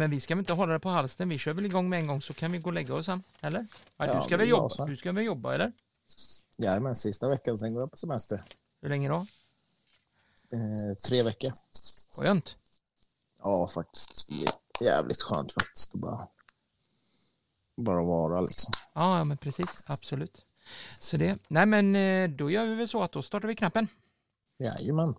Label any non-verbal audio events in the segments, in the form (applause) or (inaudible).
Men vi ska väl inte hålla det på halsen. Vi kör väl igång med en gång så kan vi gå och lägga oss sen. Eller? Ja, du Ja, ska vi väl jobba? Du ska väl jobba eller? Jajamän, sista veckan, sen går jag på semester. Hur länge då? Eh, tre veckor. Skönt. Ja, faktiskt. Jävligt skönt faktiskt att bara, bara vara liksom. Ja, ja, men precis. Absolut. Så det. Nej, men eh, då gör vi väl så att då startar vi knappen. Jajamän.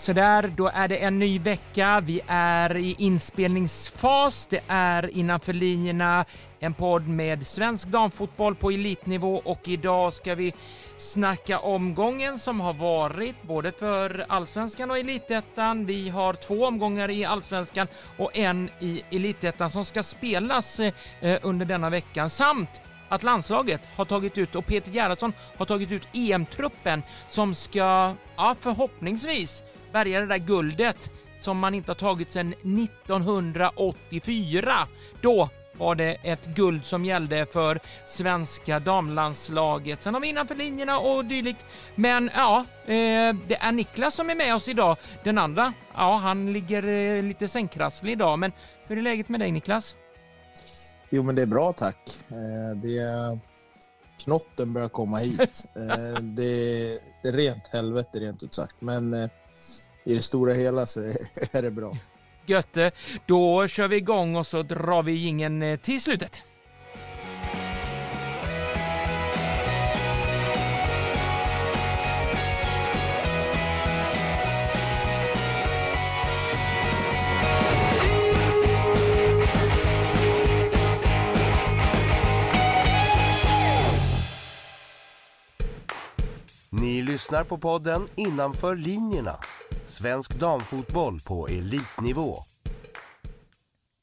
Sådär, då är det en ny vecka. Vi är i inspelningsfas. Det är innanför linjerna en podd med svensk damfotboll på elitnivå och idag ska vi snacka omgången som har varit både för allsvenskan och elitettan. Vi har två omgångar i allsvenskan och en i elitettan som ska spelas eh, under denna veckan samt att landslaget har tagit ut och Peter Gerhardsson har tagit ut EM-truppen som ska, ja förhoppningsvis, bärga det där guldet som man inte har tagit sedan 1984. Då var det ett guld som gällde för svenska damlandslaget. Sen har vi innanför linjerna och dylikt. Men ja, eh, det är Niklas som är med oss idag. Den andra, ja, han ligger eh, lite sängkrasslig idag. Men hur är läget med dig Niklas? Jo, men det är bra tack. Eh, det Knotten börjar komma hit. (laughs) Det, är rent helvete rent ut sagt. Men i det stora hela så (laughs) är, det bra. Götte, då kör vi igång och så drar vi ingen till slutet. Ni lyssnar på podden Innanför linjerna. Svensk damfotboll på elitnivå.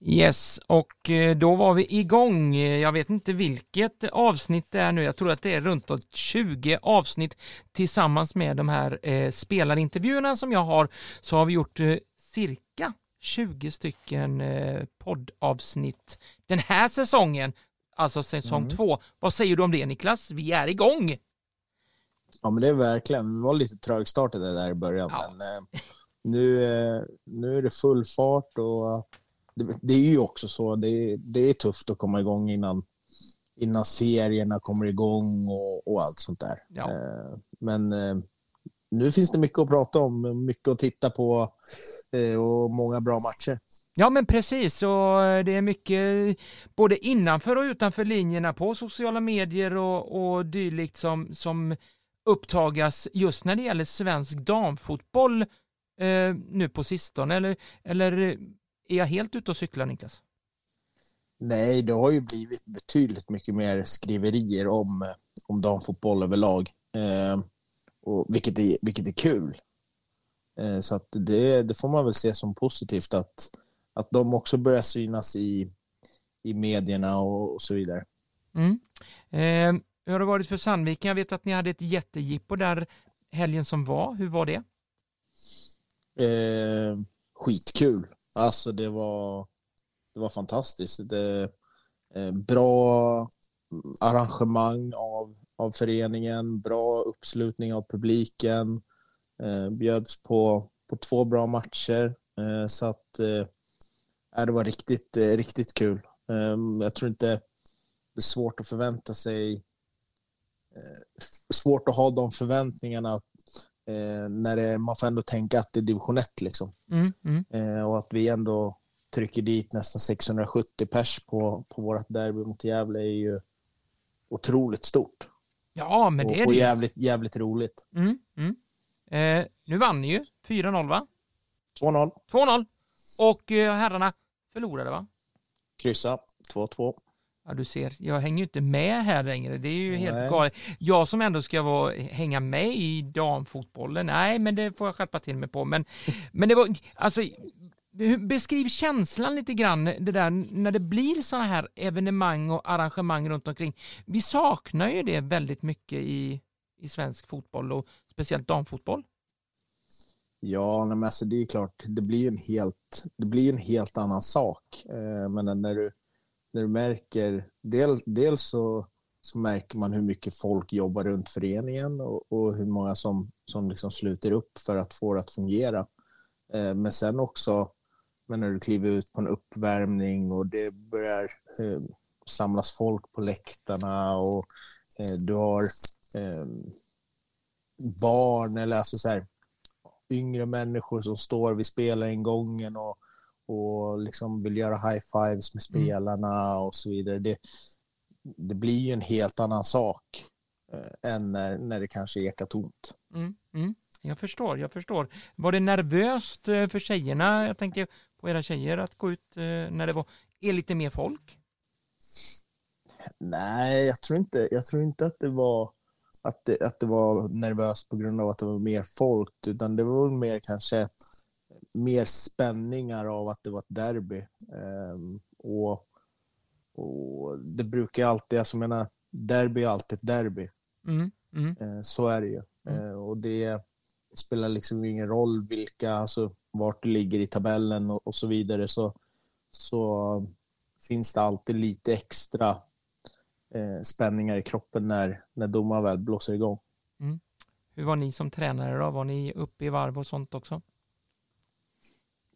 Yes, och eh, då var vi igång. Jag vet inte vilket avsnitt det är nu. Jag tror att det är runt 20 avsnitt tillsammans med de här eh, spelarintervjuerna som jag har. Så har vi gjort eh, cirka 20 stycken eh, poddavsnitt den här säsongen. Alltså säsong Mm. två. Vad säger du om det Niklas? Vi är igång! Ja, men det är verkligen. Vi var lite trögstartade där i början, Ja. men eh, nu, eh, nu är det full fart och det, det är ju också så. Det, det är tufft att komma igång innan, innan serierna kommer igång och, och allt sånt där. Ja. Eh, men eh, nu finns det mycket att prata om, mycket att titta på eh, och många bra matcher. Ja men precis, och eh, det är mycket både innanför och utanför linjerna på sociala medier och, och dylikt som, som upptagas just när det gäller svensk damfotboll eh, nu på sistone. Eller, eller är jag helt ute och cyklar Niklas? Nej, det har ju blivit betydligt mycket mer skriverier om, om damfotboll överlag. Eh, och vilket, är, vilket är kul. Eh, så att det, det får man väl se som positivt att, att de också börjar synas i, i medierna och, och så vidare. Mm. Eh, hur har det varit för Sandviken? Jag vet att ni hade ett jättejippo där helgen som var. Hur var det? Eh, skitkul. Alltså det var, det var fantastiskt. Det, eh, bra arrangemang av, av föreningen, bra uppslutning av publiken. Eh, bjöds på, på två bra matcher. Eh, så att eh, det var riktigt, eh, riktigt kul. Eh, jag tror inte det är svårt att förvänta sig svårt att ha de förväntningarna eh, när det, man får ändå tänka att det är division 1 liksom. Mm, mm. Eh, och att vi ändå trycker dit nästan 670 pers på, på vårt derby mot Gävle är ju otroligt stort. Ja, men det är och, och det. ju. jävligt, jävligt roligt. Mm, mm. Eh, nu vann ni ju 4-0 va? 2-0, 2-0. Och eh, herrarna förlorade va? kryssa, 2-2. Ja, du ser, jag hänger ju inte med här längre. Det är ju helt Nej. galet. Jag som ändå ska vara, hänga med i damfotbollen, nej, men det får jag skärpa till mig på. Men, (laughs) men det var, alltså, beskriv känslan lite grann, det där när det blir sådana här evenemang och arrangemang runt omkring. Vi saknar ju det väldigt mycket i, i svensk fotboll och speciellt damfotboll. Ja, men alltså det är klart, det blir en helt, det blir en helt annan sak. Eh, men när du, när du märker, del, dels så, så märker man hur mycket folk jobbar runt föreningen och, och hur många som, som liksom sluter upp för att få det att fungera. Eh, men sen också men när du kliver ut på en uppvärmning och det börjar eh, samlas folk på läktarna och eh, du har eh, barn eller alltså så här, yngre människor som står vid spelaringången och, och liksom vill göra high fives med mm. spelarna mm. och så vidare. Det, det blir ju en helt annan sak eh, än när, när det kanske ekar tomt. Mm, mm. Jag förstår, jag förstår. Var det nervöst eh, för tjejerna, jag tänker på era tjejer, att gå ut eh, när det var, är lite mer folk? Nej, jag tror inte, jag tror inte att det var att det, att det var nervöst på grund av att det var mer folk, utan det var mer kanske mer spänningar av att det var ett derby. Um, och, och det brukar alltid, alltså menar, derby är alltid ett derby. Mm, mm. Uh, så är det ju. Mm. Uh, och det spelar liksom ingen roll vilka, alltså vart du ligger i tabellen och, och så vidare, så, så finns det alltid lite extra eh, spänningar i kroppen när, när domaren väl blåser igång. Mm. Hur var ni som tränare då? Var ni uppe i varv och sånt också?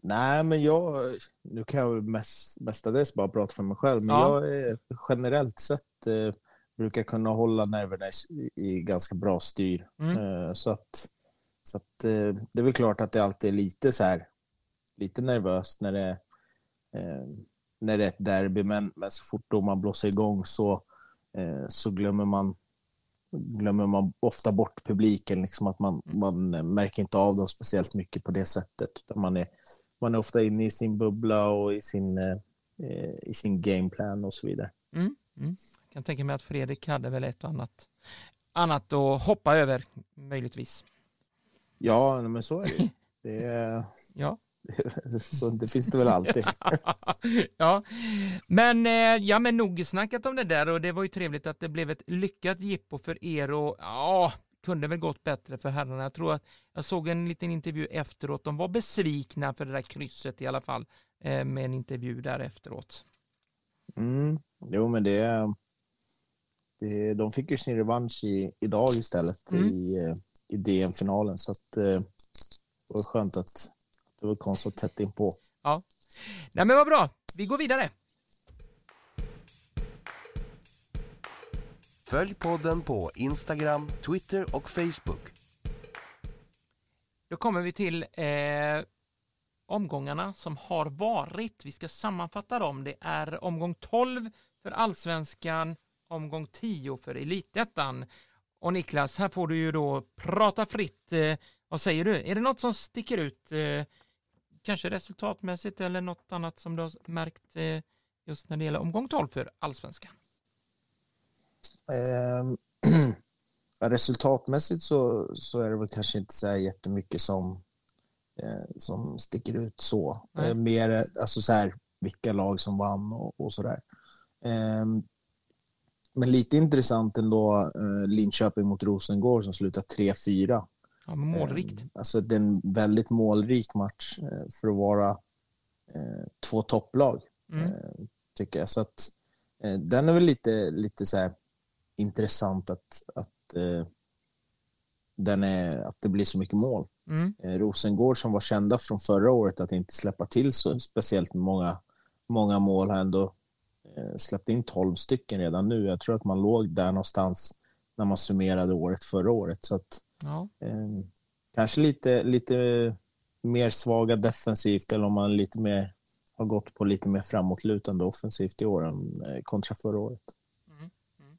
Nej, men jag, nu kan jag mest, mestadels bara prata för mig själv, men ja. jag är generellt sett eh, brukar kunna hålla nerverna i, i ganska bra styr. Mm. Eh, så att, så att eh, det är väl klart att det alltid är lite så här, lite nervöst när det, eh, när det är ett derby, men, men så fort domaren blåser igång så, Eh, så glömmer man, glömmer man ofta bort publiken. Liksom att man, man märker inte av dem speciellt mycket på det sättet. Utan man, är, man är ofta inne i sin bubbla och i sin, eh, i sin gameplan och så vidare. Mm, mm. Jag kan tänka mig att Fredrik hade väl ett och annat, annat att hoppa över, möjligtvis. Ja, men så är det. (laughs) det är... ja. (laughs) Så det finns det väl alltid. (laughs) ja, men, eh, ja, men nog snackat om det där och det var ju trevligt att det blev ett lyckat jippo för er och ja, kunde väl gått bättre för herrarna. Jag tror att jag såg en liten intervju efteråt. De var besvikna för det där krysset i alla fall eh, med en intervju där efteråt. Mm, jo, men det, det de fick ju sin revansch i, idag istället mm. i, eh, i DM-finalen så att det var skönt att det var konstigt tätt inpå. Ja. Nej men vad bra. Vi går vidare. Följ podden på Instagram, Twitter och Facebook. Då kommer vi till eh, omgångarna som har varit. Vi ska sammanfatta dem. Det är omgång 12 för allsvenskan, omgång 10 för elitettan. Och Niklas, här får du ju då prata fritt. Eh, vad säger du? Är det något som sticker ut eh, kanske resultatmässigt eller något annat som du har märkt eh, just när det gäller omgång 12 för allsvenskan? (clears throat) Eh, resultatmässigt så, så är det väl kanske inte så här jättemycket som, eh, som sticker ut så. Eh, mer alltså så här, vilka lag som vann och, och så där. Ehm, men lite intressant ändå, eh, Linköping mot Rosengård som slutar 3-4. Ja, målrikt. Eh, alltså det är en väldigt målrik match eh, för att vara eh, två topplag, mm. tycker jag. Så att den är väl lite, lite så här intressant att, att, den är, att det blir så mycket mål. Mm. Rosengård som var kända från förra året att inte släppa till så speciellt många, många mål har ändå släppt in 12 stycken redan nu. Jag tror att man låg där någonstans när man summerade året förra året. Så att, Ja. Eh, kanske lite, lite mer svaga defensivt eller om man lite mer har gått på lite mer framåtlutande offensivt i år än eh, kontra förra året. Mm. Mm.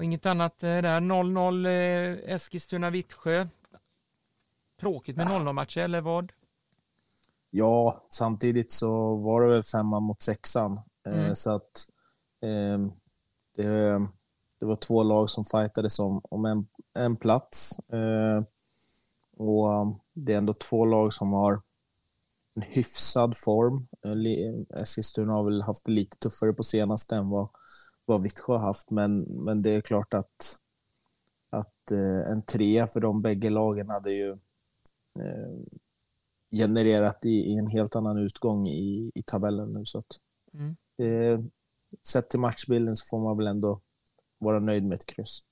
Och inget annat eh, där. 0-0 eh, Eskilstuna-Vittsjö. Tråkigt med 0-0 matcher eller vad? Ja, samtidigt så var det väl femma mot sexan. Mm. Eh, så att eh, det, det var två lag som fightades om, om en, en plats. Och um, det är ändå två lag som har en hyfsad form. Eskilstuna har väl haft det lite tuffare på senaste än vad, vad Vittsjö har haft, men, men det är klart att, att eh, en trea för de bägge lagen hade ju eh, genererat i, i, en helt annan utgång i, i tabellen nu. Så att, mm. det, sett till matchbilden så får man väl ändå vara nöjd med ett kryss.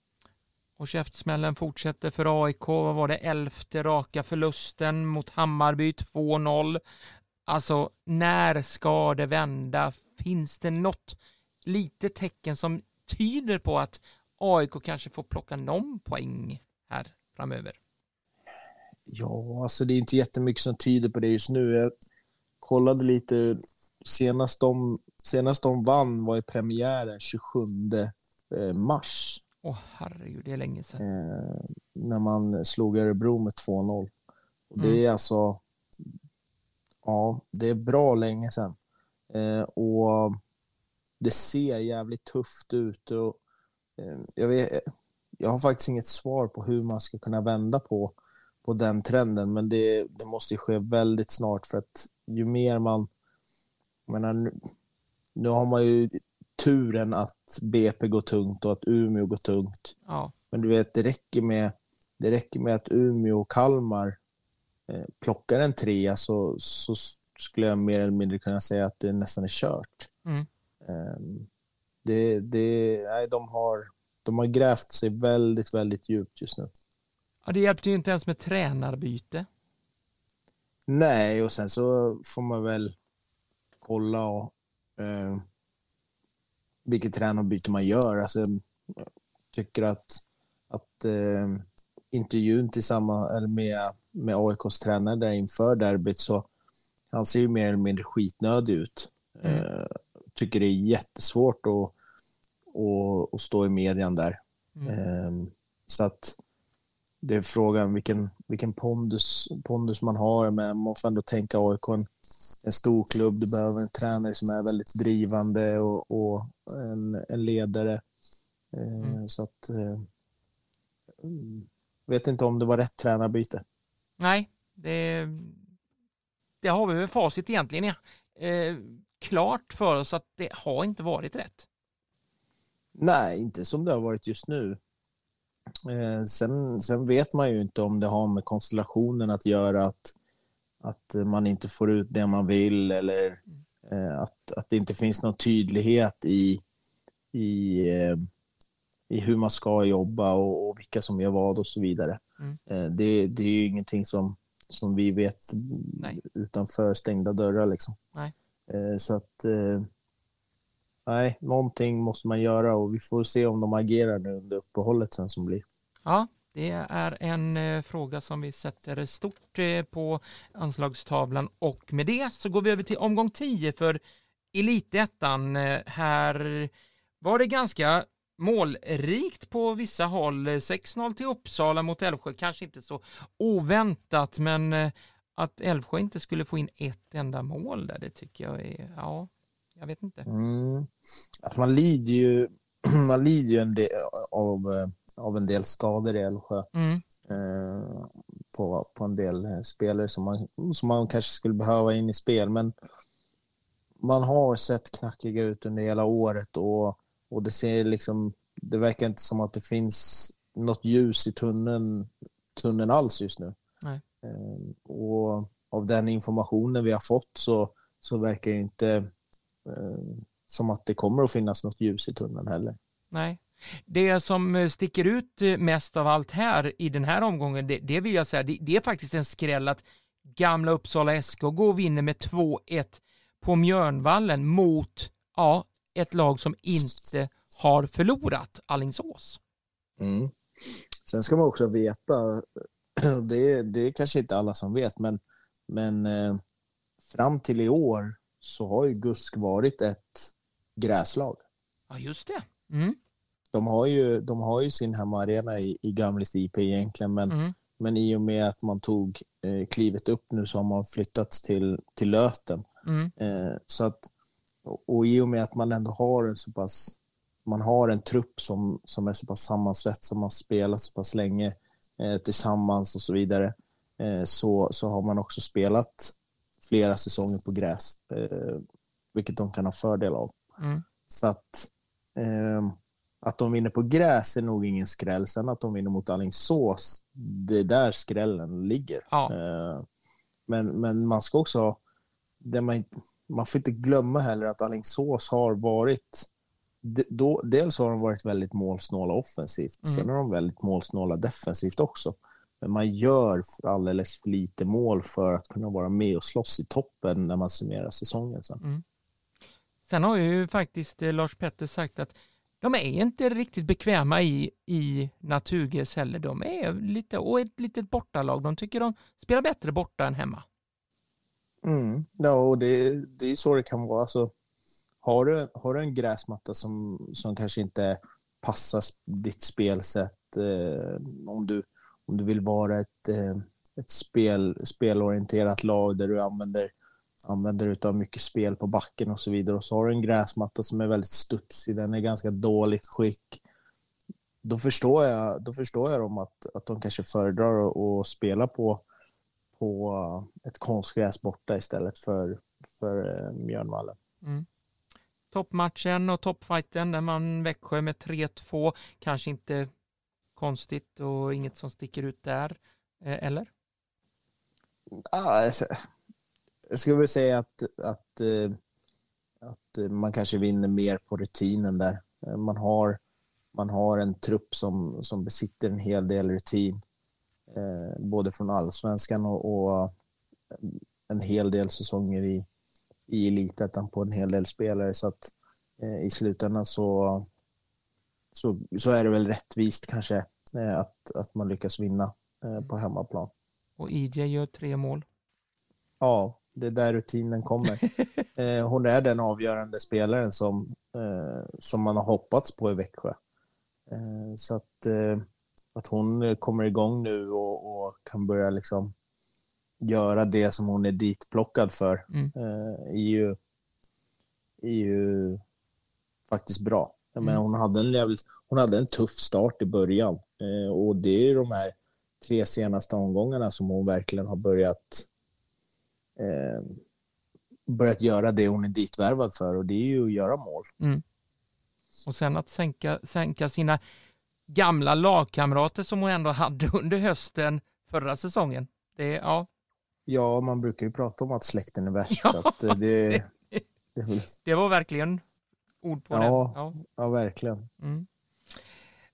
Och käftsmällen fortsätter för AIK. Vad var det? Elfte raka förlusten mot Hammarby 2-0. Alltså, när ska det vända? Finns det något litet tecken som tyder på att AIK kanske får plocka någon poäng här framöver? Ja, alltså det är inte jättemycket som tyder på det just nu. Jag kollade lite. Senast de, senast de vann var i premiären 27 eh, mars. Åh oh, herregud, det är länge sedan. Eh, när man slog Örebro med 2-0. Och det mm. är alltså... Ja, det är bra länge sedan. Eh, och det ser jävligt tufft ut. Och, eh, jag, vet, jag har faktiskt inget svar på hur man ska kunna vända på, på den trenden, men det, det måste ske väldigt snart för att ju mer man... Jag menar, nu, nu har man ju turen att BP går tungt och att Umeå går tungt. Ja. Men du vet, det räcker med, det räcker med att Umeå och Kalmar eh, plockar en trea så, så skulle jag mer eller mindre kunna säga att det nästan är kört. Mm. Eh, det, det, nej, de, har, de har grävt sig väldigt, väldigt djupt just nu. Ja, det hjälpte ju inte ens med tränarbyte. Nej, och sen så får man väl kolla och eh, vilket tränarbyte man gör. Alltså, jag tycker att, att eh, intervjun tillsammans eller med, med AIKs tränare där inför derbyt så han ser ju mer eller mindre skitnödig ut. Mm. Eh, tycker det är jättesvårt att, att, att stå i median där. Mm. Eh, så att det är frågan vilken, vilken pondus, pondus man har, men man får ändå tänka AIK en, en stor klubb. Du behöver en tränare som är väldigt drivande och, och en, en ledare. Eh, mm. Så att... Eh, vet inte om det var rätt tränarbyte. Nej, det, det har vi väl facit egentligen ja. Klart för oss att det har inte varit rätt. Nej, inte som det har varit just nu. Eh, sen, sen vet man ju inte om det har med konstellationen att göra, att, att man inte får ut det man vill eller eh, att, att det inte finns någon tydlighet i, i, eh, i hur man ska jobba och, och, vilka som gör vad och så vidare. Mm. Det, det är ju ingenting som, som vi vet Nej. utanför stängda dörrar. Liksom. Nej. Eh, så att eh, nej, någonting måste man göra och vi får se om de agerar nu under uppehållet sen som blir. Ja, det är en eh, fråga som vi sätter stort på anslagstavlan och med det så går vi över till omgång 10 för Elitettan. Här var det ganska målrikt på vissa håll. 6-0 till Uppsala mot Älvsjö, kanske inte så oväntat, men att Älvsjö inte skulle få in ett enda mål där, det tycker jag är, ja, jag vet inte. Mm. Alltså man lider ju, (clears throat) man lider ju en del av, eh, av en del skador i Älvsjö. Mm. Eh, på, på en del eh, spelare som man, som man kanske skulle behöva in i spel. Men man har sett knackiga ut under hela året och, och det ser liksom, det verkar inte som att det finns något ljus i tunneln, tunneln alls just nu. Eh, och av den informationen vi har fått så, så verkar det inte Eh, som att det kommer att finnas något ljus i tunneln heller. Nej. Det som eh, sticker ut eh, mest av allt här i den här omgången, det, det vill jag säga, det, det, är faktiskt en skräll att gamla Uppsala SK går och vinner med 2-1 på Mjörnvallen mot ja, ett lag som inte har förlorat, Allingsås. Mm. Sen ska man också veta, (clears throat) det, det är kanske inte alla som vet, men, men eh, fram till i år så har ju Gusk varit ett gräslag. Ja, just det. Mm. De, har ju, de har ju sin hemmaarena i, i Gamlis IP egentligen, men, mm. men i och med att man tog eh, klivet upp nu så har man flyttats till, till Löten. Mm. Eh, så att, och, i och med att man ändå har en så pass man har en trupp som, som är så pass sammansvetsad, som har spelat så pass länge tillsammans och så vidare, eh, så, så har man också spelat flera säsonger på gräs, eh, vilket de kan ha fördel av. Mm. Så att, eh, att de vinner på gräs är nog ingen skräll. Sen att de vinner mot Alingsås, det är där skrällen ligger. Ja. Eh, men, men man ska också det man, man får inte glömma heller att Alingsås har varit då, dels har de varit väldigt målsnåla offensivt, mm. sen är de väldigt målsnåla defensivt också. Men man gör alldeles för lite mål för att kunna vara med och slåss i toppen när man summerar säsongen sen. Mm. Sen har ju faktiskt eh, Lars Petter sagt att de är inte riktigt bekväma i, i naturgräs heller. De är lite, och ett litet bortalag. De tycker de spelar bättre borta än hemma. Mm. Ja, och det, det är så det kan vara. Alltså, har, du, har du en gräsmatta som, som kanske inte passar ditt spelsätt, eh, om, du, om du vill vara ett, eh, ett spel, spelorienterat lag där du använder använder utav mycket spel på backen och så vidare. Och så har du en gräsmatta som är väldigt studsig, den är ganska dåligt skick. Då förstår jag, då förstår jag dem att, att de kanske föredrar att spela på, på ett konstgräs borta istället för, för Mjörnvallen. Mjölnvallen. Mm. Toppmatchen och toppfighten där man Växjö med 3-2, kanske inte konstigt och inget som sticker ut där, eh, eller? Alltså, jag skulle väl säga att, att, eh, att man kanske vinner mer på rutinen där. Eh, man har, man har en trupp som, som besitter en hel del rutin, eh, både från allsvenskan och, och en hel del säsonger i, i elitettan på en hel del spelare. Så att i slutändan så, så, så är det väl rättvist kanske att, att man lyckas vinna på hemmaplan. Och IJ gör tre mål. Ja, det är där rutinen kommer. (laughs) Eh, hon är den avgörande spelaren som, eh, som man har hoppats på i Växjö. Eh, så att, eh, att hon kommer igång nu och, och, kan börja liksom göra det som hon är ditplockad för mm. Eh, är, ju, är ju faktiskt bra. Jag menar, mm. hon, hade en jävligt, hon hade en tuff start i början eh, och det är de här tre senaste omgångarna som hon verkligen har börjat eh, börjat göra det hon är ditvärvad för och det är ju att göra mål. Mm. Och sen att sänka, sänka sina gamla lagkamrater som hon ändå hade (laughs) under hösten förra säsongen. Det, ja. Ja, man brukar ju prata om att släkten är värst. (laughs) Ja, så eh, det, det, det, var verkligen ord på ja, det. Ja, ja verkligen. Mm.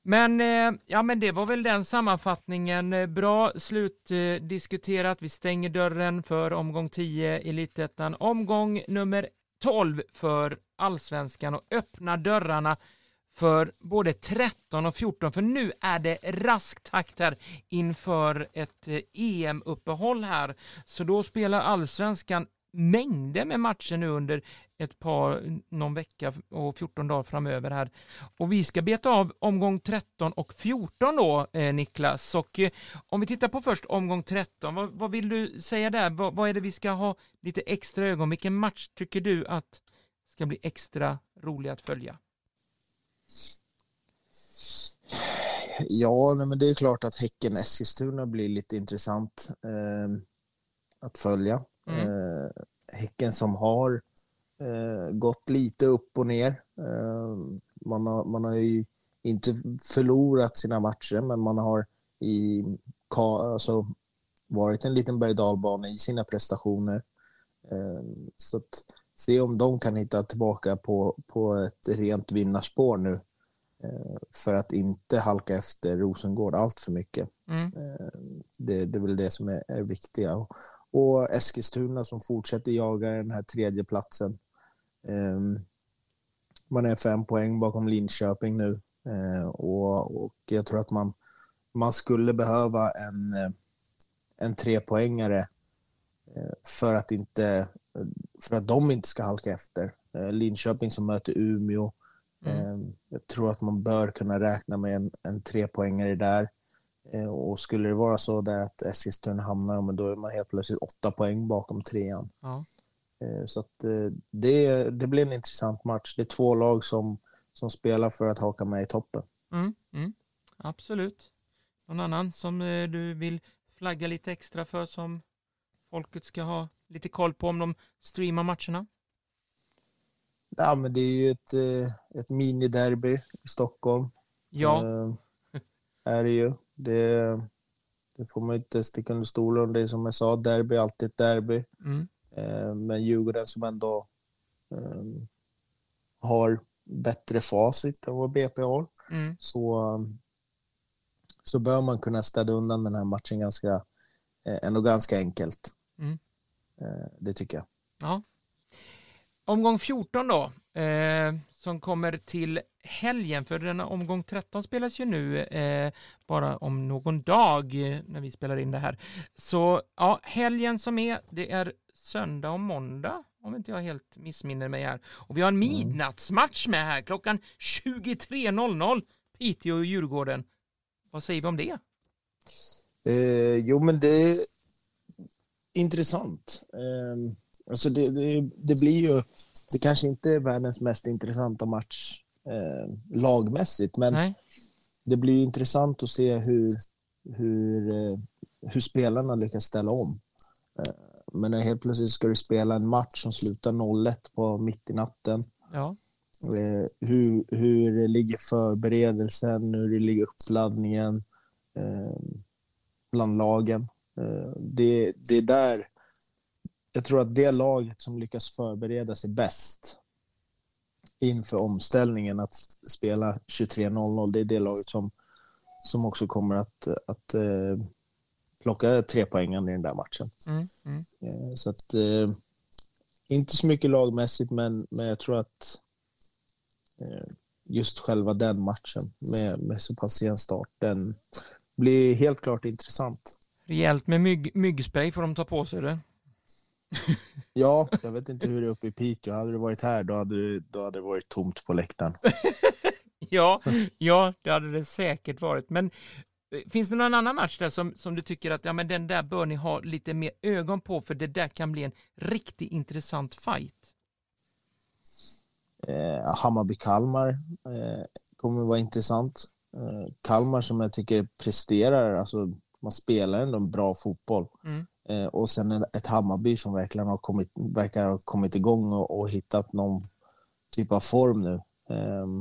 Men, eh, ja, men det var väl den sammanfattningen. Eh, bra slutdiskuterat. Vi stänger dörren för omgång 10 i Elitettan. Omgång nummer 12 för allsvenskan och öppnar dörrarna för både 13 och 14, för nu är det rask takt här inför ett eh, e EM-uppehåll här. Så då spelar allsvenskan mängder med matcher nu under ett par, någon vecka och 14 dagar framöver här. Och vi ska beta av omgång 13 och 14 då, eh, Niklas. Och eh, om vi tittar på först omgång 13, vad, vad vill du säga där? Vad, vad, är det vi ska ha lite extra ögon? Vilken match tycker du att ska bli extra rolig att följa? Ja, men det är klart att Häcken-Eskilstuna blir lite intressant eh, att följa. Mm. Eh, häcken som har eh, gått lite upp och ner. Eh, man, har, man har ju inte förlorat sina matcher, men man har i, alltså, varit en liten berg i sina prestationer. Eh, så att se om de kan hitta tillbaka på, på ett rent vinnarspår nu eh, för att inte halka efter Rosengård allt för mycket. Mm. Eh, det, det är väl det som är, är viktiga. Och Eskilstuna som fortsätter jaga den här tredje platsen. Ehm, man är fem poäng bakom Linköping nu eh, och, och jag tror att man, man skulle behöva en, en trepoängare för att, inte, för att de inte ska halka efter. Linköping som möter Umeå. Mm. Ehm, jag tror att man bör kunna räkna med en, en trepoängare där. Eh, och skulle det vara så där att Eskilstuna hamnar, men då är man helt plötsligt åtta poäng bakom trean. Ja. Eh, så att eh, det, det blir en intressant match. Det är två lag som, som spelar för att haka med i toppen. Mm, mm, absolut. Någon annan som du vill flagga lite extra för som folket ska ha lite koll på om de streamar matcherna? Ja, men det är ju ett, ett miniderby i Stockholm. Ja. Äh, är det ju. Det, det får man inte sticka under stolen. Det är som jag sa, derby är alltid ett derby. Mm. Eh, men Djurgården som ändå eh, har bättre facit än vad BP har, Mm. så, så bör man kunna städa undan den här matchen ganska, eh, ändå ganska enkelt. Mm. Eh, det tycker jag. Ja. Omgång 14 då, eh, som kommer till helgen, för denna omgång 13 spelas ju nu eh, bara om någon dag eh, när vi spelar in det här. Så ja, helgen som är, det är söndag och måndag, om inte jag helt missminner mig här. Och vi har en midnattsmatch med här, klockan 23.00, Piteå och Djurgården. Vad säger vi om det? Eh, jo, men det intressant. Eh, alltså det, det, det blir ju, det kanske inte är världens mest intressanta match eh, lagmässigt, men Nej? det blir intressant att se hur, hur, eh, hur spelarna lyckas ställa om. Eh, men när helt plötsligt ska du spela en match som slutar 0-1 på mitt i natten. Ja. Eh, hur, hur ligger förberedelsen, hur ligger uppladdningen eh, bland lagen. Eh, det, det är där jag tror att det laget som lyckas förbereda sig bäst inför omställningen att spela 23.00, det är det laget som, som också kommer att, att eh, plocka tre poängen i den där matchen. Mm, mm. Eh, så att, inte så mycket lagmässigt, men, men jag tror att just själva den matchen med, med så pass sen start, den blir helt klart intressant. Rejält med mygg, myggspray får de ta på sig det. (laughs) Ja, jag vet inte hur det är uppe i Piteå. Hade det varit här, då hade, då hade det varit tomt på läktaren. (laughs) Ja, ja, det hade det säkert varit. Men eh, finns det någon annan match där som, som du tycker att ja, men den där bör ni ha lite mer ögon på för det där kan bli en riktigt intressant fight? Eh, Hammarby-Kalmar eh, kommer vara intressant. Eh, Kalmar som jag tycker presterar, alltså man spelar ändå en bra fotboll. Mm. Eh, och sen en- ett Hammarby som verkligen har kommit, verkar ha kommit igång och, och hittat någon typ av form nu. Ehm,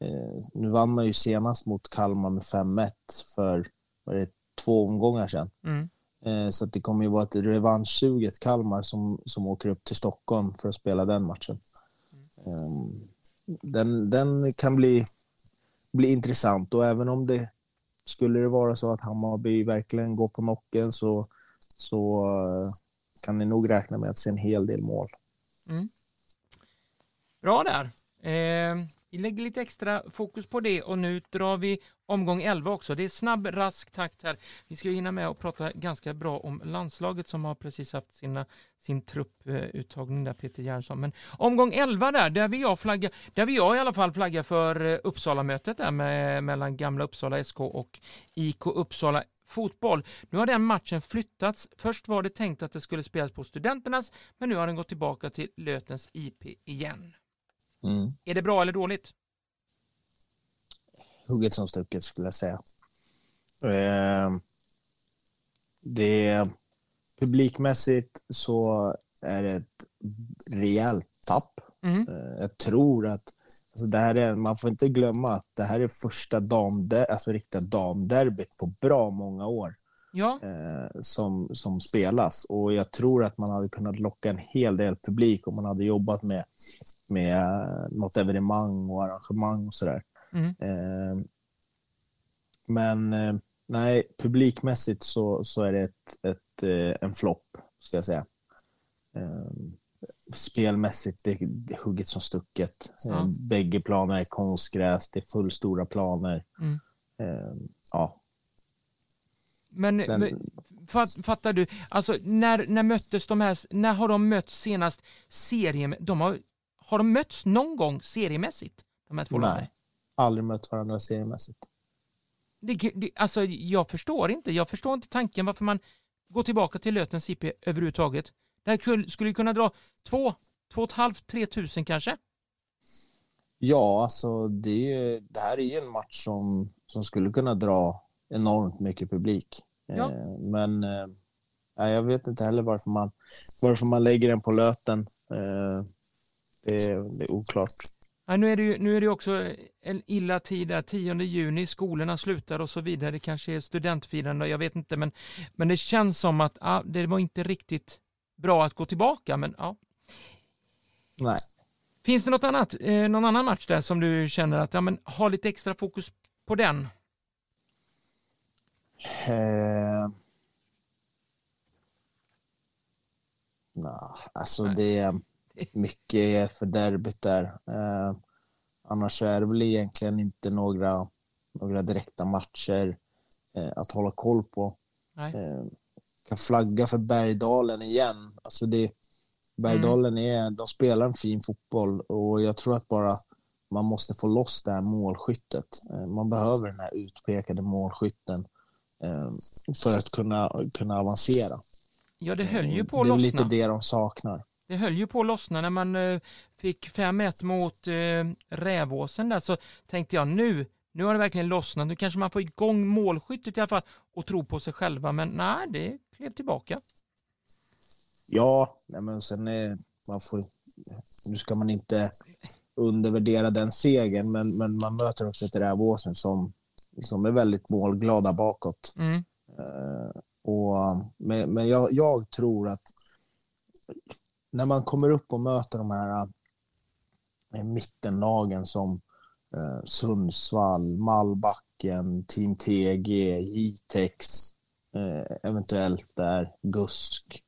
eh, nu vann man ju senast mot Kalmar med 5-1 för vad är det, två omgångar sedan. Mm. Eh, så det kommer ju vara ett revanschsuget Kalmar som, som åker upp till Stockholm för att spela den matchen. Ehm, den, den kan bli, bli intressant och även om det skulle det vara så att Hammarby verkligen går på nocken så, så eh, kan ni nog räkna med att se en hel del mål. Mm. Bra där. Eh, vi lägger lite extra fokus på det och nu drar vi omgång 11 också. Det är snabb, rask takt här. Vi ska hinna med och prata ganska bra om landslaget som har precis haft sina, sin trupputtagning eh, där, Peter Gerhardsson. Men omgång 11 där, där vill jag flagga, där vill jag i alla fall flagga för eh, Uppsala-mötet där med, mellan gamla Uppsala SK och IK Uppsala fotboll. Nu har den matchen flyttats. Först var det tänkt att det skulle spelas på Studenternas, men nu har den gått tillbaka till Lötens IP igen. Mm. Är det bra eller dåligt? Hugget som stucket skulle jag säga. Ehm, det är, publikmässigt så är det ett rejält tapp. Mm. Eh, Jag tror att alltså det här är, man får inte glömma att det här är första damder, alltså riktiga damderbyt på bra många år Ja, eh, som, som spelas. Och jag tror att man hade kunnat locka en hel del publik om man hade jobbat med, med eh, något evenemang och arrangemang och sådär. Mm. Eh, men eh, nej, publikmässigt så, så är det ett, ett, eh, en flopp, ska jag säga. Spelmässigt, det är hugget som stucket. Ja. Bägge planer är konstgräs, det är fullstora planer. Mm. Ja, men, den, men fatt, fattar du, alltså när, när möttes de här, när har de mötts senast de har, har de mötts någon gång seriemässigt? De här två lagen? nej, aldrig mött varandra seriemässigt. Det, det, alltså jag förstår inte, jag förstår inte tanken varför man går tillbaka till Lötens IP överhuvudtaget. Det här kul- skulle ju kunna dra två, två och ett halvt, tre tusen kanske. Ja, alltså det, det här är ju en match som, som skulle kunna dra enormt mycket publik. Ja. Eh, men eh, jag vet inte heller varför man, varför man lägger den på löten. Eh, det, är, det är oklart. Ja, nu är det ju nu är det också en illa tid där, 10 juni, skolorna slutar och så vidare. Det kanske är studentfirande, jag vet inte, men, men det känns som att ah, det var inte riktigt bra att gå tillbaka, men ja. Nej. Finns det något annat, eh, någon annan match där som du känner att, ja men ha lite extra fokus på den? Eh... Nah, alltså Nej. det är mycket för derbyt där. Eh, annars är det väl egentligen inte några, några direkta matcher eh, att hålla koll på. Eh, kan flagga för Bergdalen igen. Alltså det, Bergdalen är, de spelar en fin fotboll och jag tror att bara man måste få loss det här målskyttet. Eh, man behöver den här utpekade målskytten för att kunna, kunna avancera. Ja, det höll ju på att det är lossna. lite det de saknar. Det höll ju på att lossna när man eh, fick 5-1 mot eh, Rävåsen där så tänkte jag nu, nu har det verkligen lossnat. Nu kanske man får igång målskyttet i alla fall och tro på sig själva. Men nej, det klev tillbaka. Ja, nej men sen är man får, nu ska man inte undervärdera den segern, men, men man möter också ett Rävåsen som, som är väldigt målglada bakåt. Mm. Eh, och, men men jag, jag tror att när man kommer upp och möter de här eh, mittenlagen som eh, Sundsvall, Mallbacken, Team TG, Jitex, eh, eventuellt där Gusk.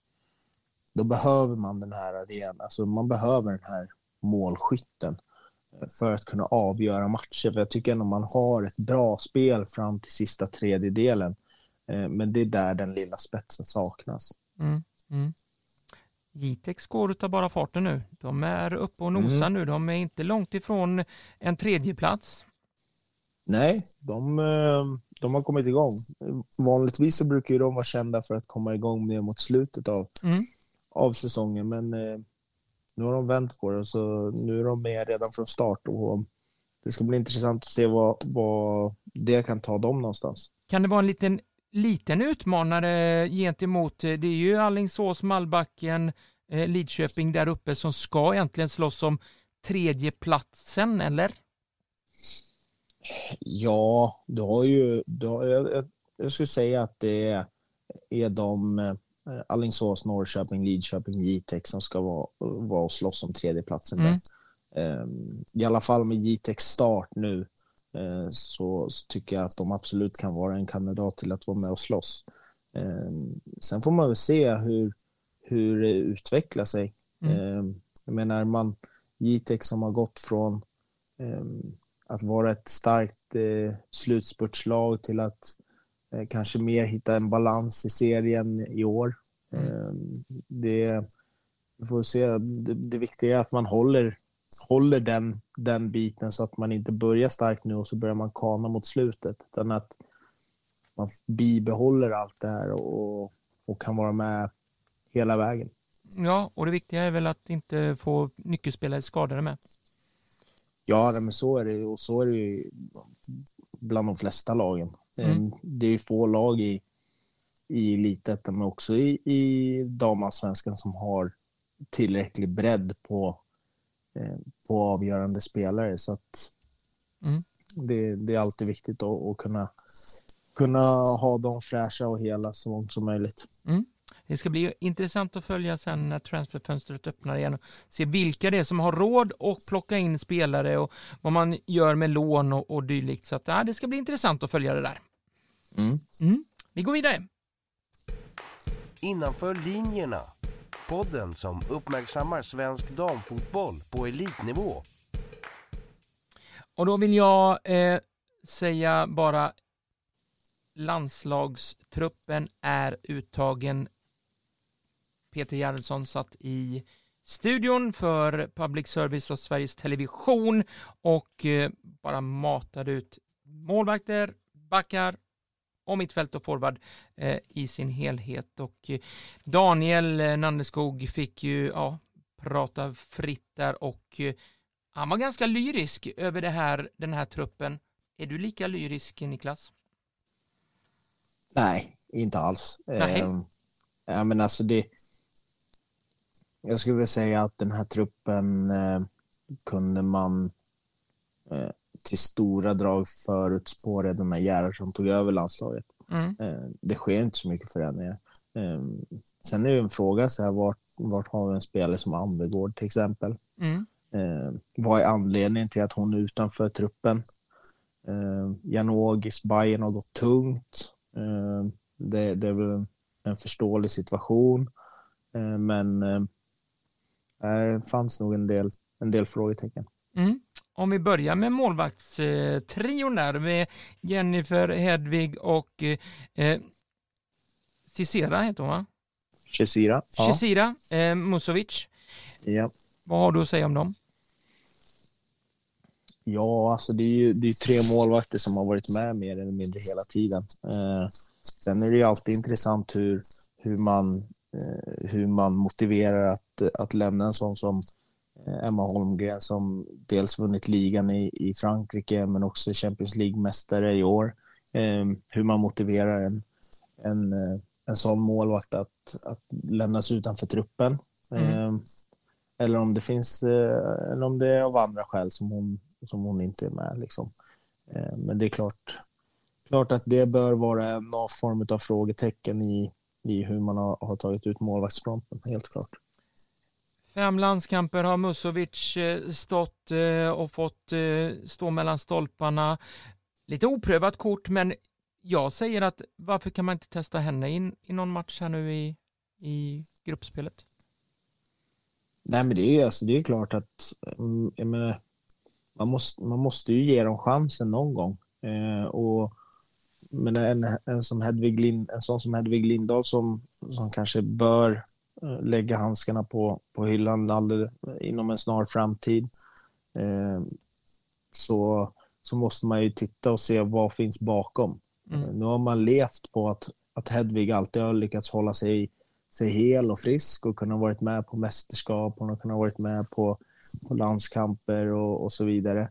Då behöver man den här arenan, alltså man behöver den här målskytten för att kunna avgöra matcher. För jag tycker ändå man har ett bra spel fram till sista tredjedelen. Eh, Men det är där den lilla spetsen saknas. Mm. Mm. Jitex går utav bara farten nu. De är uppe och nosar Mm. nu. De är inte långt ifrån en tredje plats. Nej, de, eh, de har kommit igång. Vanligtvis så brukar de vara kända för att komma igång ner mot slutet av, Mm. av säsongen, men eh, nu har de vänt på det, så nu är de med redan från start och det ska bli intressant att se vad, vad det kan ta dem någonstans. Kan det vara en liten, liten utmanare gentemot, eh, det är ju Allingsås, Mallbacken, eh, Lidköping där uppe som ska egentligen slåss om tredje platsen eller? Ja, du har ju... Du har, jag, jag- jag skulle säga att det är, är de eh, Alingsås, Norrköping, Lidköping, Jitex som ska vara, vara och slåss om tredjeplatsen Mm. där. Ehm, I alla fall med Jitex start nu eh, så, så tycker jag att de absolut kan vara en kandidat till att vara med och slåss. Ehm, sen får man väl se hur, hur det utvecklar sig. Mm. Ehm, jag menar, man, Jitex som har gått från att vara ett starkt eh, slutspurtslag till att kanske mer hitta en balans i serien i år. Mm. Eh, det, vi får se. Det, det viktiga är att man håller, håller den, den biten så att man inte börjar starkt nu och så börjar man kana mot slutet. Utan att man bibehåller allt det här och, och kan vara med hela vägen. Ja, och det viktiga är väl att inte få nyckelspelare skadade med. Ja, men så är det. Och så är det ju bland de flesta lagen. Mm. Eh, Det är få lag i, i elitettan, men också i, i damallsvenskan som har tillräcklig bredd på, eh, på avgörande spelare. Så att Mm. det, det är alltid viktigt att, att kunna, kunna ha dem fräscha och hela så långt som möjligt. Det ska bli intressant att följa sen när transferfönstret öppnar igen och se vilka det är som har råd att plocka in spelare och vad man gör med lån och, och dylikt. Så att, ja, det ska bli intressant att följa det där. Mm. Mm. Vi går vidare. Innanför linjerna. Podden som uppmärksammar svensk damfotboll på elitnivå. Och då vill jag eh, säga bara landslagstruppen är uttagen. Peter Gerhardsson satt i studion för Public Service och Sveriges Television och eh, bara matade ut målvakter, backar och mittfält och forward eh, i sin helhet. Och eh, Daniel Nanneskog fick ju ja, prata fritt där och han var ganska lyrisk över det här, den här truppen. Är du lika lyrisk, Niklas? Nej, inte alls. Nej. Ja, men alltså det... Jag skulle vilja säga att den här truppen eh, kunde man eh, till stora drag förutspå redan när Gerhardsson tog över landslaget. Mm. Eh, det sker inte så mycket förändringar. Um, sen är det en fråga, så här, vart, vart har vi en spelare som Ambegård till exempel? Mm. Uh, vad är anledningen till att hon är utanför truppen? Uh, Janogis Bayern har gått tungt. Uh, det, det, är väl en förståelig situation. Men det fanns nog en del, en del frågetecken. Mm. Om vi börjar med målvaktstrion där med Jennifer, Hedvig och eh, Cicera heter hon va? Cesira. Ja. Cesira eh, Musovic. Ja. Vad har du att säga om dem? Ja, alltså det är ju det är tre målvakter som har varit med mer eller mindre hela tiden. Eh, sen är det ju alltid intressant hur, hur, man, eh, hur man motiverar att, att lämna en sån som eh, Emma Holmgren som dels vunnit ligan i, i Frankrike men också Champions League-mästare i år. Eh, hur man motiverar en, en, eh, en sån målvakt att, att lämnas utanför truppen. Mm. Eh, eller om det finns, eller om det är av andra skäl som hon som hon inte är med. Liksom. Eh, men det är klart, klart att det bör vara någon form av frågetecken i, i hur man har, har tagit ut målvaktsfronten, helt klart. Fem landskamper har Musovic eh, stått eh, och fått stå mellan stolparna. Lite oprövat kort, men jag säger att varför kan man inte testa henne in i någon match här nu i, i gruppspelet? Nej, men det är, alltså, det är klart att mm, menar, man måste, man måste ju ge dem chansen någon gång. Eh, och, men en, en, som Hedvig Lind, en sån som Hedvig Lindahl som, som kanske bör eh, lägga handskarna på, på hyllan alldeles, inom en snar framtid eh, så, så måste man ju titta och se vad finns bakom. Mm. Eh, nu har man levt på att, att Hedvig alltid har lyckats hålla sig, sig hel och frisk och kunnat varit med på mästerskap. Hon har kunnat varit med på på landskamper och, och så vidare.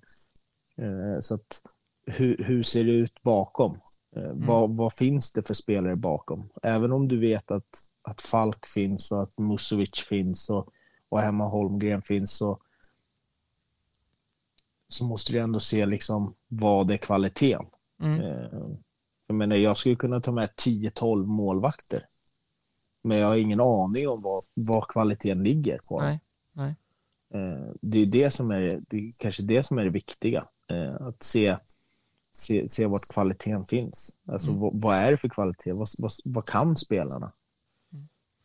Eh, så att, hur, hur, ser det ut bakom? Eh, mm. vad, vad, finns det för spelare bakom? Även om du vet att, att Falk finns och att Musovic finns och, och Emma Holmgren finns så, så måste du ändå se liksom vad är kvaliteten. Mm. Eh, jag menar, jag skulle kunna ta med 10-12 målvakter. Men jag har ingen aning om vad, vad kvaliteten ligger på. Nej, nej. Eh, det är det som är, det är kanske det som är det viktiga. Att se, se, se vart kvaliteten finns. Alltså mm. vad, vad, är det för kvalitet? Vad, vad, vad kan spelarna?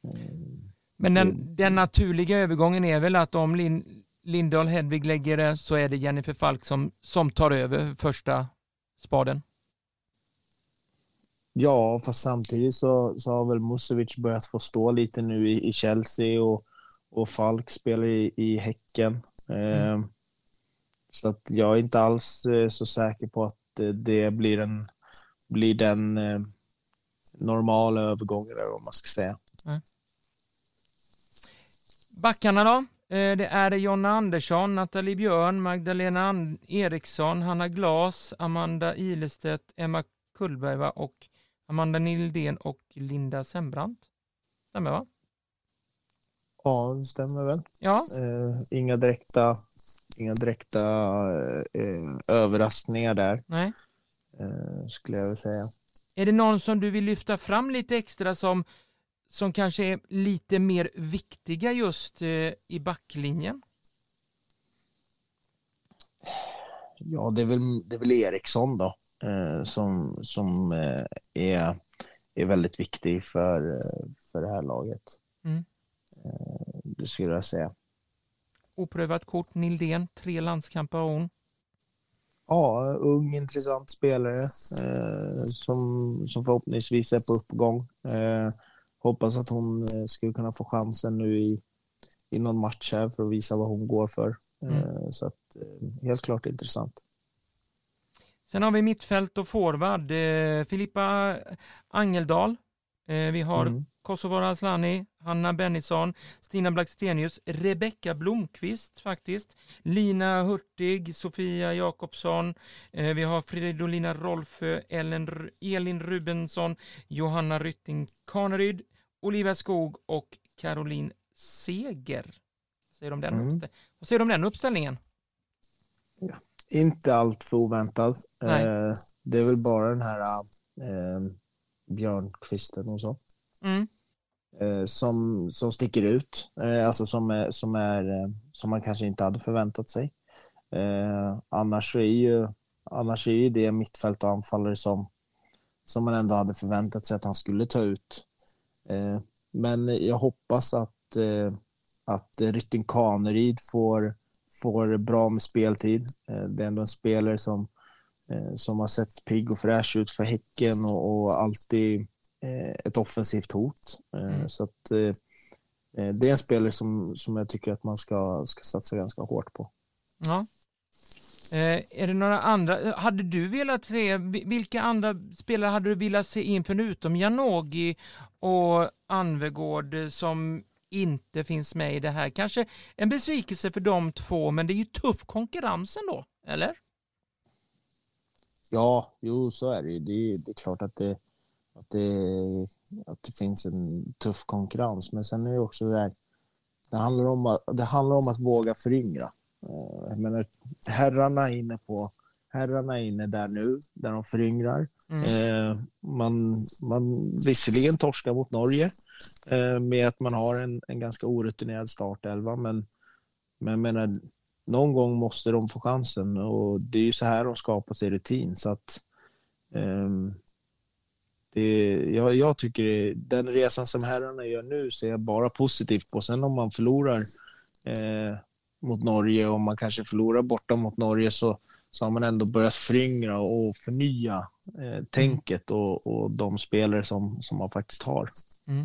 Mm. Men den, den, naturliga övergången är väl att om Lin, Lindahl Hedvig lägger det så är det Jennifer Falk som, som tar över första spaden. Ja, fast samtidigt så, så har väl Musovic börjat få stå lite nu i, i Chelsea och och Falk spelar i, i Häcken. Mm. Eh, så att jag är inte alls eh, så säker på att det blir, en, blir den eh, normala övergången, eller vad man ska säga. Mm. Backarna då? Eh, det är Jonna Andersson, Nathalie Björn, Magdalena Eriksson, Hanna Glas, Amanda Ilestedt, Emma Kullberg och Amanda Nildén och Linda Sembrant. Stämmer va? Ja, det stämmer väl. Ja. Eh, inga direkta, inga direkta eh, överraskningar där. Nej. Eh, skulle jag vilja säga. Är det någon som du vill lyfta fram lite extra som, som kanske är lite mer viktiga just eh, i backlinjen? Ja, det är väl, det är väl Eriksson då, eh, som, som eh, är, är väldigt viktig för, för det här laget. Mm. Eh, det skulle jag säga. Oprövat kort, Nildén, tre landskamper har hon. Ja, ung intressant spelare eh, som, som förhoppningsvis är på uppgång. Eh, hoppas att hon eh, skulle kunna få chansen nu i, i någon match här för att visa vad hon går för. Eh, mm. Så att, eh, helt klart intressant. Sen har vi mittfält och forward. Filippa Angeldal. vi har mm. Kosovo Aslani, Hanna Bennison, Stina Blackstenius, Rebecka Blomqvist faktiskt, Lina Hurtig, Sofia Jakobsson, eh, vi har Fridolina Rolfö, Ellen, Elin Rubensson, Johanna Rytting Kaneryd, Olivia Skog och Caroline Seger. Du om den, mm. Vad säger du om den uppställningen? Ja, inte allt för oväntat. Eh, det är väl bara den här eh, björnkvisten och så. Mm. Eh, som, som sticker ut, eh, alltså som, som, är, eh, som man kanske inte hade förväntat sig. Eh, annars, är ju, annars är ju det mittfält och anfallare som, som man ändå hade förväntat sig att han skulle ta ut. Eh, men jag hoppas att, eh, att Rytting Kaneryd får, får bra med speltid. Eh, det är ändå en spelare som, som har sett pigg och fräsch ut för Häcken och, och alltid ett offensivt hot. Mm. Så att, det är en spelare som, som jag tycker att man ska, ska satsa ganska hårt på. Ja, Eh, är det några andra? Hade du velat se, vilka andra spelare hade du velat se in förutom Janogy och Anvegård som inte finns med i det här? Kanske en besvikelse för de två, men det är ju tuff konkurrens ändå, eller? Ja, jo, så är det ju. Det, det är klart att det, att, det, att det finns en tuff konkurrens, men sen är det också det här, det handlar om att, det handlar om att våga föryngra. Eh, jag menar, herrarna är inne på herrarna är inne där nu, där de föryngrar. Mm. Eh, man, man visserligen torskar mot Norge eh, med att man har en, en ganska orutinerad startelva, men, men jag menar, någon gång måste de få chansen och det är ju så här de skapar sig rutin. Så att, eh, det, jag, jag tycker den resan som herrarna gör nu ser jag bara positivt på. Sen om man förlorar eh, mot Norge och man kanske förlorar borta mot Norge så, så har man ändå börjat föryngra och förnya eh, tänket och, och de spelare som, som man faktiskt har. Mm.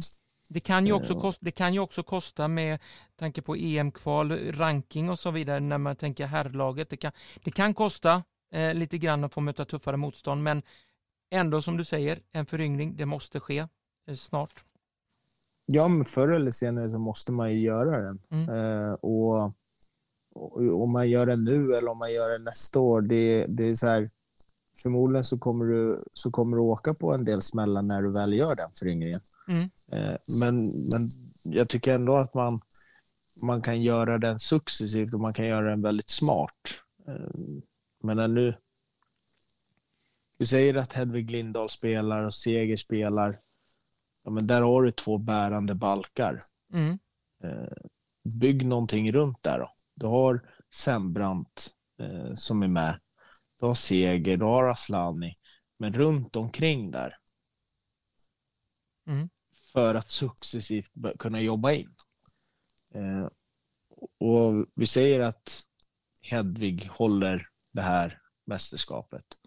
Det kan, ju också kosta, det kan ju också kosta med tanke på EM-kval, ranking och så vidare när man tänker herrlaget. Det kan, det kan kosta eh, lite grann att få möta tuffare motstånd men ändå som du säger, en föryngring, det måste ske eh, snart. Ja, men förr eller senare så måste man ju göra den. Mm. Eh, och om man gör det nu eller om man gör det nästa år, det, det är så här, förmodligen så kommer, du, så kommer du åka på en del smällar när du väl gör den föryngringen. Mm. Eh, men, men jag tycker ändå att man, man kan göra den successivt och man kan göra den väldigt smart. Eh, men nu... Du säger att Hedvig Lindahl spelar och Seger spelar. Ja, men där har du två bärande balkar. Mm. Eh, bygg någonting runt där då. Du har Sembrant eh, som är med. Du har Seger, du har Aslani. Men runt omkring där. Mm. För att successivt kunna jobba in. Eh, och vi säger att Hedvig håller det här mästerskapet.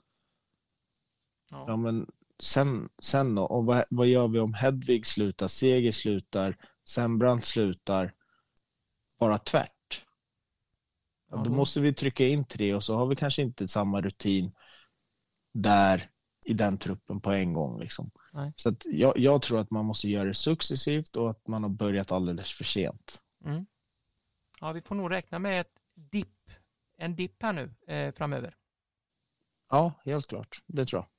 Ja, ja men sen, sen då? Och vad, vad gör vi om Hedvig slutar, Seger slutar, Sembrant slutar? Bara tvärt. Ja, då måste vi trycka in tre och så har vi kanske inte samma rutin där i den truppen på en gång. Liksom. Så att jag, jag, tror att man måste göra det successivt och att man har börjat alldeles för sent. Mm. Ja, vi får nog räkna med ett dipp, en dipp här nu eh, framöver. Ja, helt klart. Det tror jag.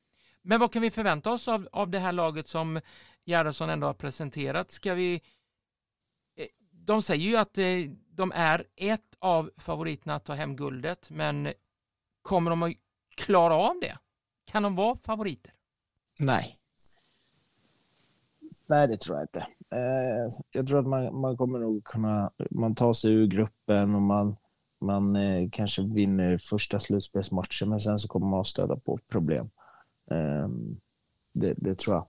Men vad kan vi förvänta oss av, av det här laget som Gerhardsson ändå har presenterat? Ska vi... Eh, de säger ju att eh, de är ett av favoriterna att ta hem guldet, men kommer de att klara av det? Kan de vara favoriter? Nej. Nej, det tror jag inte. Eh, jag tror att man, man kommer nog kunna, man tar sig ur gruppen och man, man kanske vinner första slutspelsmatchen, men sen så kommer man att stöta på problem. Eh, det, det, tror jag.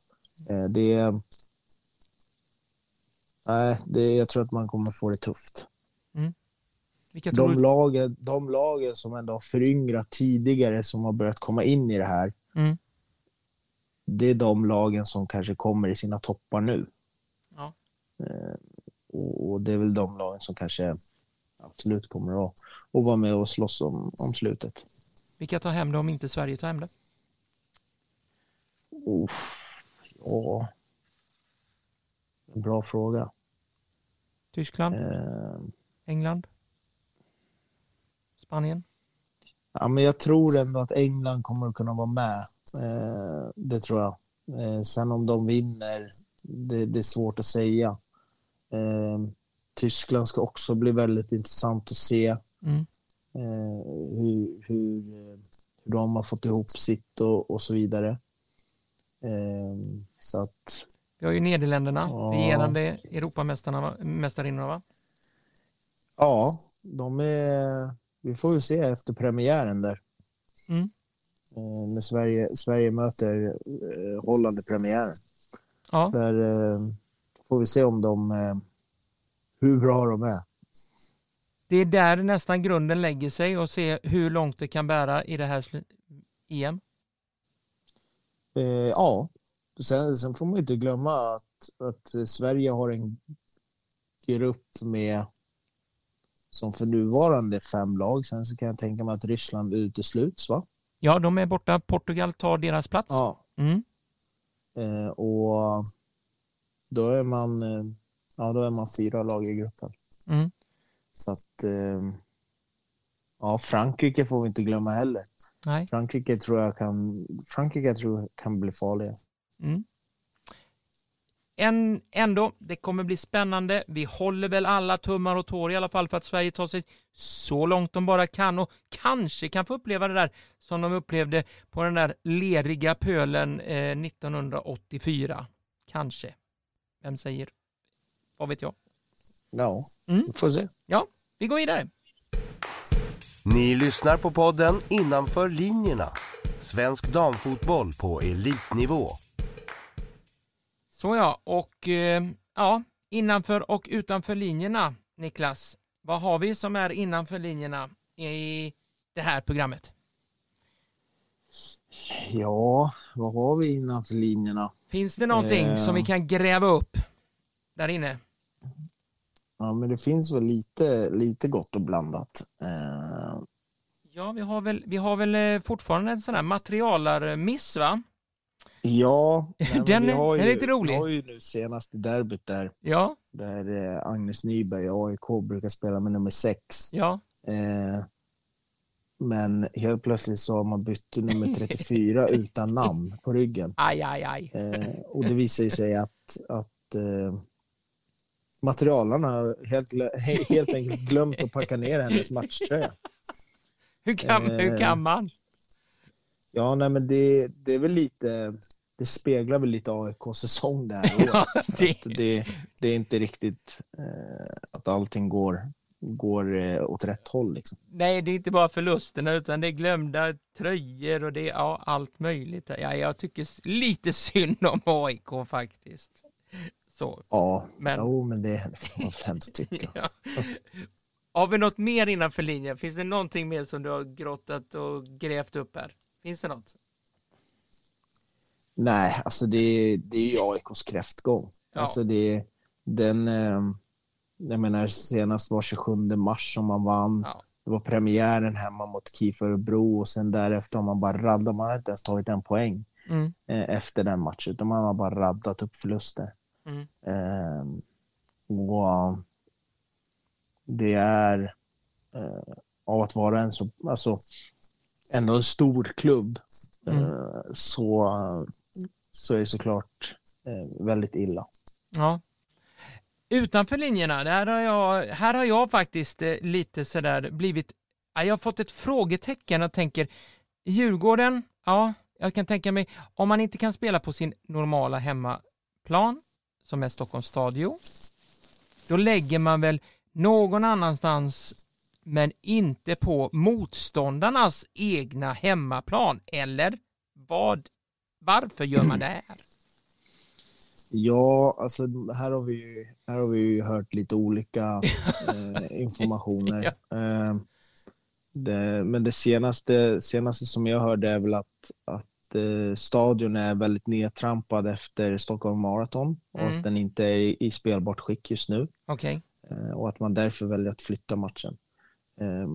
Eh, det, nej, det, jag tror att man kommer få det tufft. Mm. de, lagen, de lagen som ändå har föryngrat tidigare, som har börjat komma in i det här, mm. det är de lagen som kanske kommer i sina toppar nu. Ja. Eh, och, och, det är väl de lagen som kanske absolut kommer att, att vara med och slåss om, om slutet. Vilka tar hem det om inte Sverige tar hem det? Oh, ja. Bra fråga. Tyskland? Eh, England? Spanien? Ja, men jag tror ändå att England kommer att kunna vara med. Eh, det tror jag. Eh, sen om de vinner, det, det är svårt att säga. Eh, Tyskland ska också bli väldigt intressant att se mm. Eh, hur, hur, hur de har fått ihop sitt och, och så vidare. Eh, så att Vi har ju Nederländerna, Ja. regerande Europamästarinnorna va? Ja, de är... Vi får ju se efter premiären där. Mm. Eh, när Sverige, Sverige möter eh, Holland i premiären. Ja, Där eh, får vi se om de... Eh, hur bra de är. det är där nästan grunden lägger sig och se hur långt det kan bära i det här EM. Eh, ja, sen, sen får man inte glömma att, att Sverige har en grupp med som för nuvarande fem lag. Sen så kan jag tänka mig att Ryssland utesluts, va? Ja, de är borta. Portugal tar deras plats. Ja. Mm. Eh, och då är man eh, ja, då är man fyra lag i gruppen. Mm. Så att eh, ja, Frankrike får vi inte glömma heller. Nej. Frankrike tror jag kan, Frankrike tror jag kan bli farliga. Mm. En, ändå, det kommer bli spännande. Vi håller väl alla tummar och tår i alla fall för att Sverige tar sig så långt de bara kan och kanske kan få uppleva det där som de upplevde på den där leriga pölen eh, 1984. Kanske. Vem säger? Vad vet jag? Ja, Mm. vi får se. Ja, vi går vidare. Ni lyssnar på podden Innanför linjerna. Svensk damfotboll på elitnivå. Så ja, och eh, ja, innanför och utanför linjerna, Niklas. Vad har vi som är innanför linjerna i det här programmet? Ja, vad har vi innanför linjerna? Finns det någonting Eh. som vi kan gräva upp där inne? Ja, men det finns väl lite, lite gott och blandat. Eh, Ja, vi har väl, vi har väl eh, fortfarande en sån här materialarmiss, va? ja, (laughs) nej, Den är- ju, är lite rolig. Vi har ju nu senast i derbyt där, Ja, där eh, Agnes Nyberg, AIK, brukar spela med nummer sex. ja, Eh, men helt plötsligt så har man bytt nummer (laughs) 34 utan namn på ryggen. aj, aj, aj. Eh, och det visar ju sig att, att eh, materialarna har helt, (laughs) helt enkelt glömt att packa ner hennes matchtröja. (laughs) Hur kan, hur eh, kan man? Ja, nej, men det, det är väl lite... Det speglar väl lite AIK-säsong där. (laughs) Ja, det- det... Det, det är inte riktigt eh, att allting går, går eh, åt rätt håll. Liksom. Nej, det är inte bara förlusterna utan det är glömda tröjor och det är ja, allt möjligt. Ja, jag tycker lite synd om AIK faktiskt. Så, Ja, Men- Jo, men det får man ändå tycka. ja. Har vi något mer innanför linjen? Finns det någonting mer som du har grottat och grävt upp här? Finns det något? Nej, alltså det, det är ju AIKs kräftgång. Ja. Alltså det, den, eh, jag menar senast var 27 mars som man vann. Ja. Det var premiären hemma mot KIF Örebro och sen därefter har man bara raddat. Man har inte ens tagit en poäng Mm. eh, efter den matchen, utan man har bara raddat upp förluster. Mm. Eh, och det är eh, av att vara en så, alltså ändå en stor klubb Mm. eh, så, så är det såklart eh, väldigt illa. Ja. Utanför linjerna, där har jag, här har jag faktiskt eh, lite sådär blivit, ja, jag har fått ett frågetecken och tänker Djurgården, ja, jag kan tänka mig, om man inte kan spela på sin normala hemmaplan, som är Stockholms stadio, då lägger man väl någon annanstans, men inte på motståndarnas egna hemmaplan, eller vad, varför gör man det här? Ja, alltså här har vi ju, här har vi ju hört lite olika eh, informationer. (laughs) Eh, det, men det senaste, senaste som jag hörde är väl att, att eh, stadion är väldigt nedtrampad efter Stockholm Marathon och Mm. att den inte är i, spelbart skick just nu Okej, eh, och att man därför väljer att flytta matchen. Eh,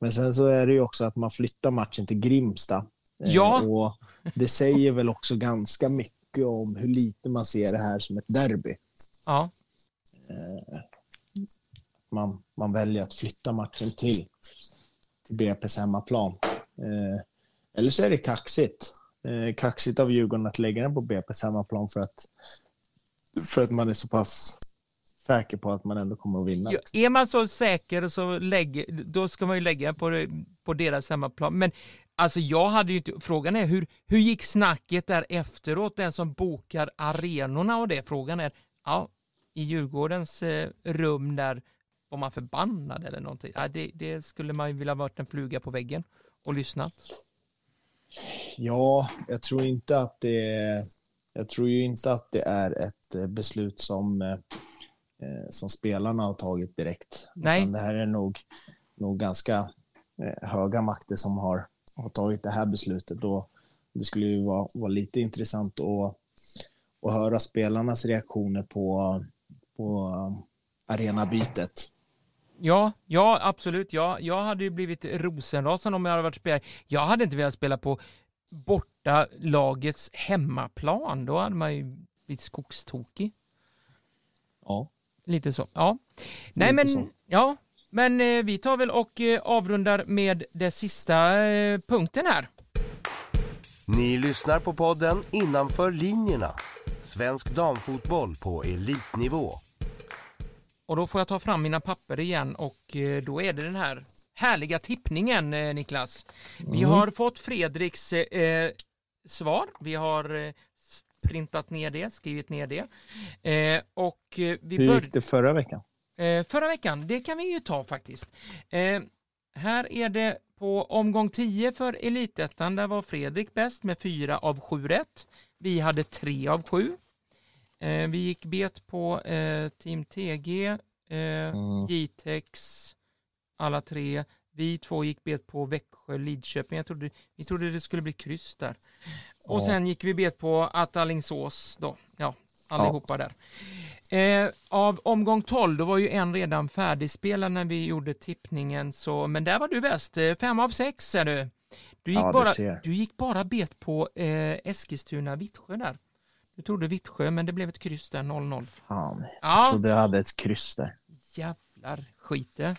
men sen så är det ju också att man flyttar matchen till Grimsta. Eh, Ja. Och det säger väl också ganska mycket om hur lite man ser det här som ett derby. ja, man, man väljer att flytta matchen till, till BP's hemmaplan. Eh, eller så är det kaxigt. Eh, kaxigt av Djurgården att lägga den på BP's hemmaplan för att, för att man är så pass säker på att man ändå kommer att vinna. Ja, är man så säker så lägger, då ska man ju lägga på, på deras hemmaplan. Men Alltså jag hade ju inte, frågan är hur, hur gick snacket där efteråt, den som bokar arenorna och det? Frågan är, ja, i Djurgårdens eh, rum där var man förbannad eller någonting? Ja, det, det skulle man ju vilja varit en fluga på väggen och lyssnat. Ja, jag tror inte att det är, jag tror ju inte att det är ett eh, beslut som, eh, eh, som spelarna har tagit direkt. Nej. Utan det här är nog, nog ganska höga makter som har, har tagit det här beslutet. Och det skulle ju vara, vara lite intressant att, att höra spelarnas reaktioner på, på arenabytet. Ja, ja absolut. Ja, jag hade ju blivit rosenrasande om jag hade varit spelare. Jag hade inte velat spela på borta lagets hemmaplan. Då hade man ju blivit skogstokig. Ja. Lite så. Ja. Nej, Lite men så. ja, men eh, vi tar väl och eh, avrundar med det sista eh, punkten här. Ni lyssnar på podden Innanför linjerna. Svensk damfotboll på elitnivå. Och då får jag ta fram mina papper igen och eh, då är det den här härliga tippningen eh, Niklas. Vi har fått Fredriks eh, svar. Vi har eh, printat ner det, skrivit ner det. Eh, och eh, vi Hur gick det förra veckan? Eh, förra veckan, det kan vi ju ta faktiskt. Eh, här är det på omgång 10 för Elitettan, där var Fredrik bäst med 4 av 7 rätt. Vi hade 3 av 7. Eh, vi gick bet på eh, Team TG, eh, Mm. Jitex, alla tre. Vi två gick bet på Växjö, Lidköping. Jag trodde, vi trodde det skulle bli kryss där. Och Ja. sen gick vi bet på att Alingsås då. Ja, allihopa där. Eh, av omgång 12, då var ju en redan färdigspelad när vi gjorde tippningen, så, men där var du bäst. Eh, Fem av sex är du. Du gick, Ja, du bara, ser. du gick bara bet på eh, Eskilstuna-Vittsjö där. Du trodde Vittsjö, men det blev ett kryss där, 0-0. Fan, jag Ja, trodde jag hade ett kryss där. jävlar skite.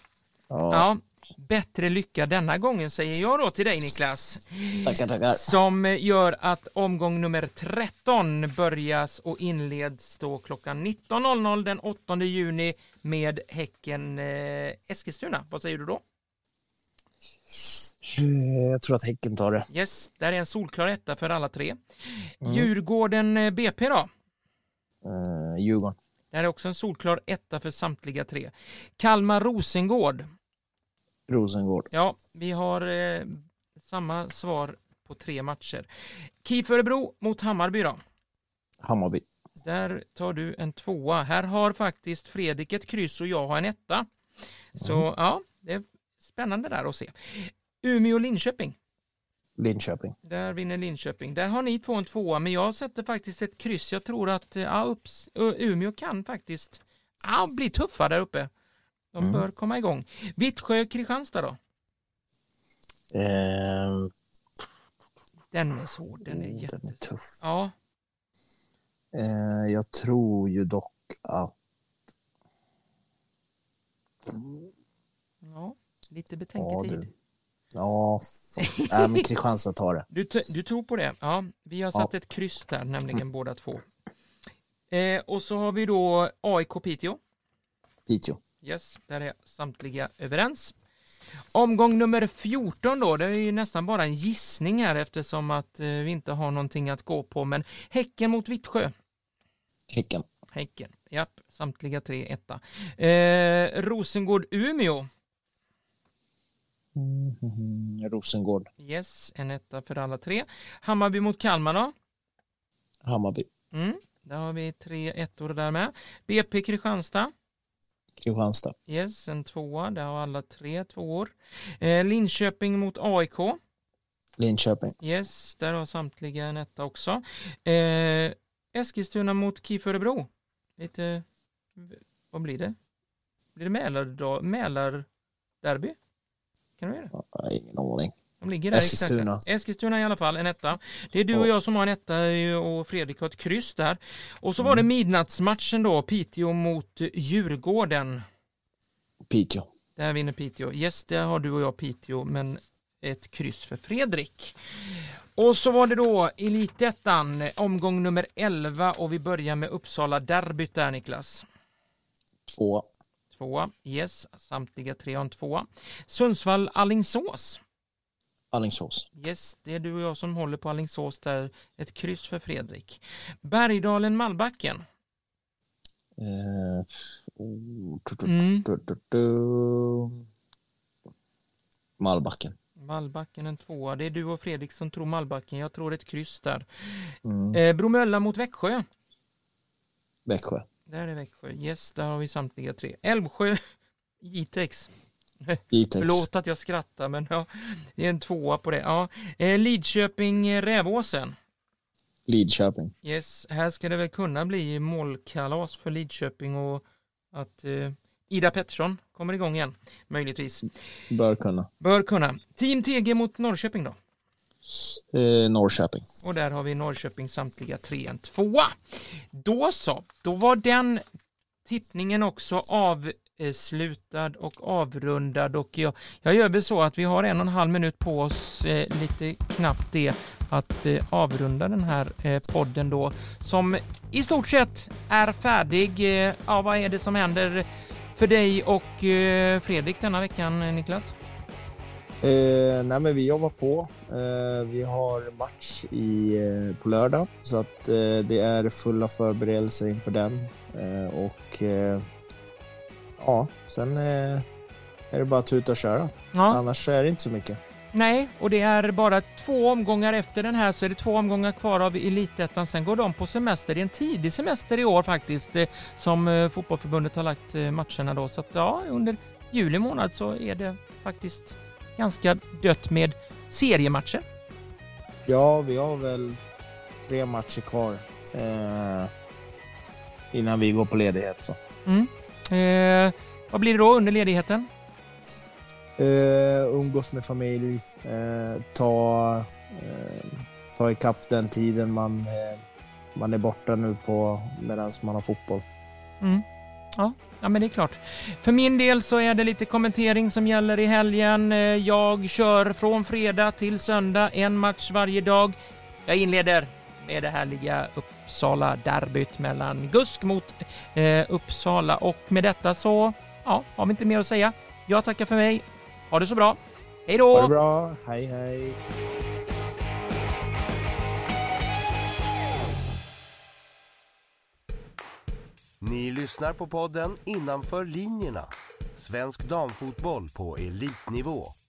Ja, Ja, bättre lycka denna gången säger jag då till dig Niklas. tackar, tackar. Som gör att omgång nummer 13 börjas och inleds då klockan 19.00 den 8 juni med Häcken eh, Eskilstuna. Vad säger du då? Eh, Jag tror att Häcken tar det. Yes, där är en solklar etta för alla tre. Djurgården eh, BP då? Uh, Djurgården. Där är också en solklar etta för samtliga tre. Kalmar Rosengård? Rosengård. Ja, vi har eh, samma svar på tre matcher. KIF Örebro mot Hammarby då? Hammarby. Där tar du en tvåa. Här har faktiskt Fredrik ett kryss och jag har en etta. Så ja, det är spännande där att se. Umeå-Linköping. Linköping. Där vinner Linköping. Där har ni två en tvåa, men jag sätter faktiskt ett kryss. Jag tror att eh, ja, upps, Ö- Umeå kan faktiskt ja, bli tuffa där uppe. De Mm. bör komma igång. Vittsjö-Kristianstad då? Eh, Den är svår. Den är oh, jätte... den är tuff. Ja, Eh, jag tror ju dock att... ja lite Ja, betänketid. du. Ja. Nej, men Kristianstad tar det. Du, du tror på det? Ja, vi har satt Ja. ett kryss där, nämligen båda två. Eh, och så har vi då AIK Piteå. Piteå. Yes, där är samtliga överens. Omgång nummer 14 då, det är ju nästan bara en gissning här eftersom att eh, vi inte har någonting att gå på, men Häcken mot Vittsjö. Häcken. Häcken, japp, samtliga tre etta. Eh, Rosengård-Umeå. Mm, Rosengård. Yes, en etta för alla tre. Hammarby mot Kalmar då? Hammarby. Mm, där har vi tre ettor där med. BP Kristianstad. Kristianstad. Yes, en tvåa. Där har alla tre tvåor. Eh, Linköping mot AIK. Linköping. Yes, där har samtliga en etta också. Eh, Eskilstuna mot KIF Örebro. Lite, vad blir det? Blir det Mälar, Mälarderby? Kan vara det? Ingen aning. De ligger där Eskilstuna. Eskilstuna i alla fall, en etta. Det är du och Ja. jag som har en etta eh, och Fredrik har ett kryss där. Och så var det midnattsmatchen då, Piteå mot Djurgården. Piteå. Där vinner Piteå. Yes, där har du och jag Piteå, men ett kryss för Fredrik. Och så var det då Elitettan, omgång nummer 11 och vi börjar med Uppsala derbyt där Niklas. Två. Tvåa, yes, samtliga tre har en tvåa. Sundsvall Allingsås. Alingsås. Yes, det är du och jag som håller på Alingsås där. Ett kryss för Fredrik. Bergdalen, Mallbacken. Eh, oh, Mm. Mallbacken. Mallbacken en tvåa. Det är du och Fredrik som tror Mallbacken. Jag tror ett kryss där. Mm. Eh, Bromölla mot Växjö. Växjö. Där är Växjö. Yes, där har vi samtliga tre. Älvsjö, (laughs) Jitex. Jitex. (laughs) Förlåt att jag skrattar, men ja, det är en tvåa på det. Ja. Eh, Lidköping, eh, Rävåsen. Lidköping. Yes, här ska det väl kunna bli målkalas för Lidköping och att eh, Ida Pettersson kommer igång igen, möjligtvis. Bör kunna. Bör kunna. Team TG mot Norrköping då? Eh, Norrköping. Och där har vi Norrköping samtliga tre, en tvåa. Då så, då var den tippningen också avslutad och avrundad och jag, jag gör väl så att vi har en och en halv minut på oss, eh, lite knappt det, att eh, avrunda den här eh, podden då som i stort sett är färdig. Eh, ja, vad är det som händer för dig och eh, Fredrik denna veckan, eh, Niklas? Eh, nej, men vi jobbar på. Eh, vi har match i, eh, på lördag så att eh, det är fulla förberedelser inför den. Eh, och eh, ja, sen är det bara att tuta och köra. Ja. Annars är det inte så mycket. Nej, och det är bara två omgångar efter den här så är det två omgångar kvar av Elitettan. Sen går de på semester. Det är en tidig semester i år faktiskt som fotbollförbundet har lagt matcherna då. Så att ja, under juli månad så är det faktiskt ganska dött med seriematcher. Ja, vi har väl tre matcher kvar eh, innan vi går på ledighet. Så. Eh, vad blir det då under ledigheten? Eh, umgås med familj, eh, ta, eh, ta ikapp den tiden man, eh, man är borta nu på medan man har fotboll. Mm. Ja, ja, men det är klart. För min del så är det lite kommentering som gäller i helgen. Eh, jag kör från fredag till söndag, en match varje dag. Jag inleder med det härliga Uppsala-derbyt mellan GUSK mot eh, Uppsala och med detta så ja, har vi inte mer att säga. Jag tackar för mig. Ha det så bra. Hej då! Ha det bra, hej hej! Ni lyssnar på podden Innanför linjerna. Svensk damfotboll på elitnivå.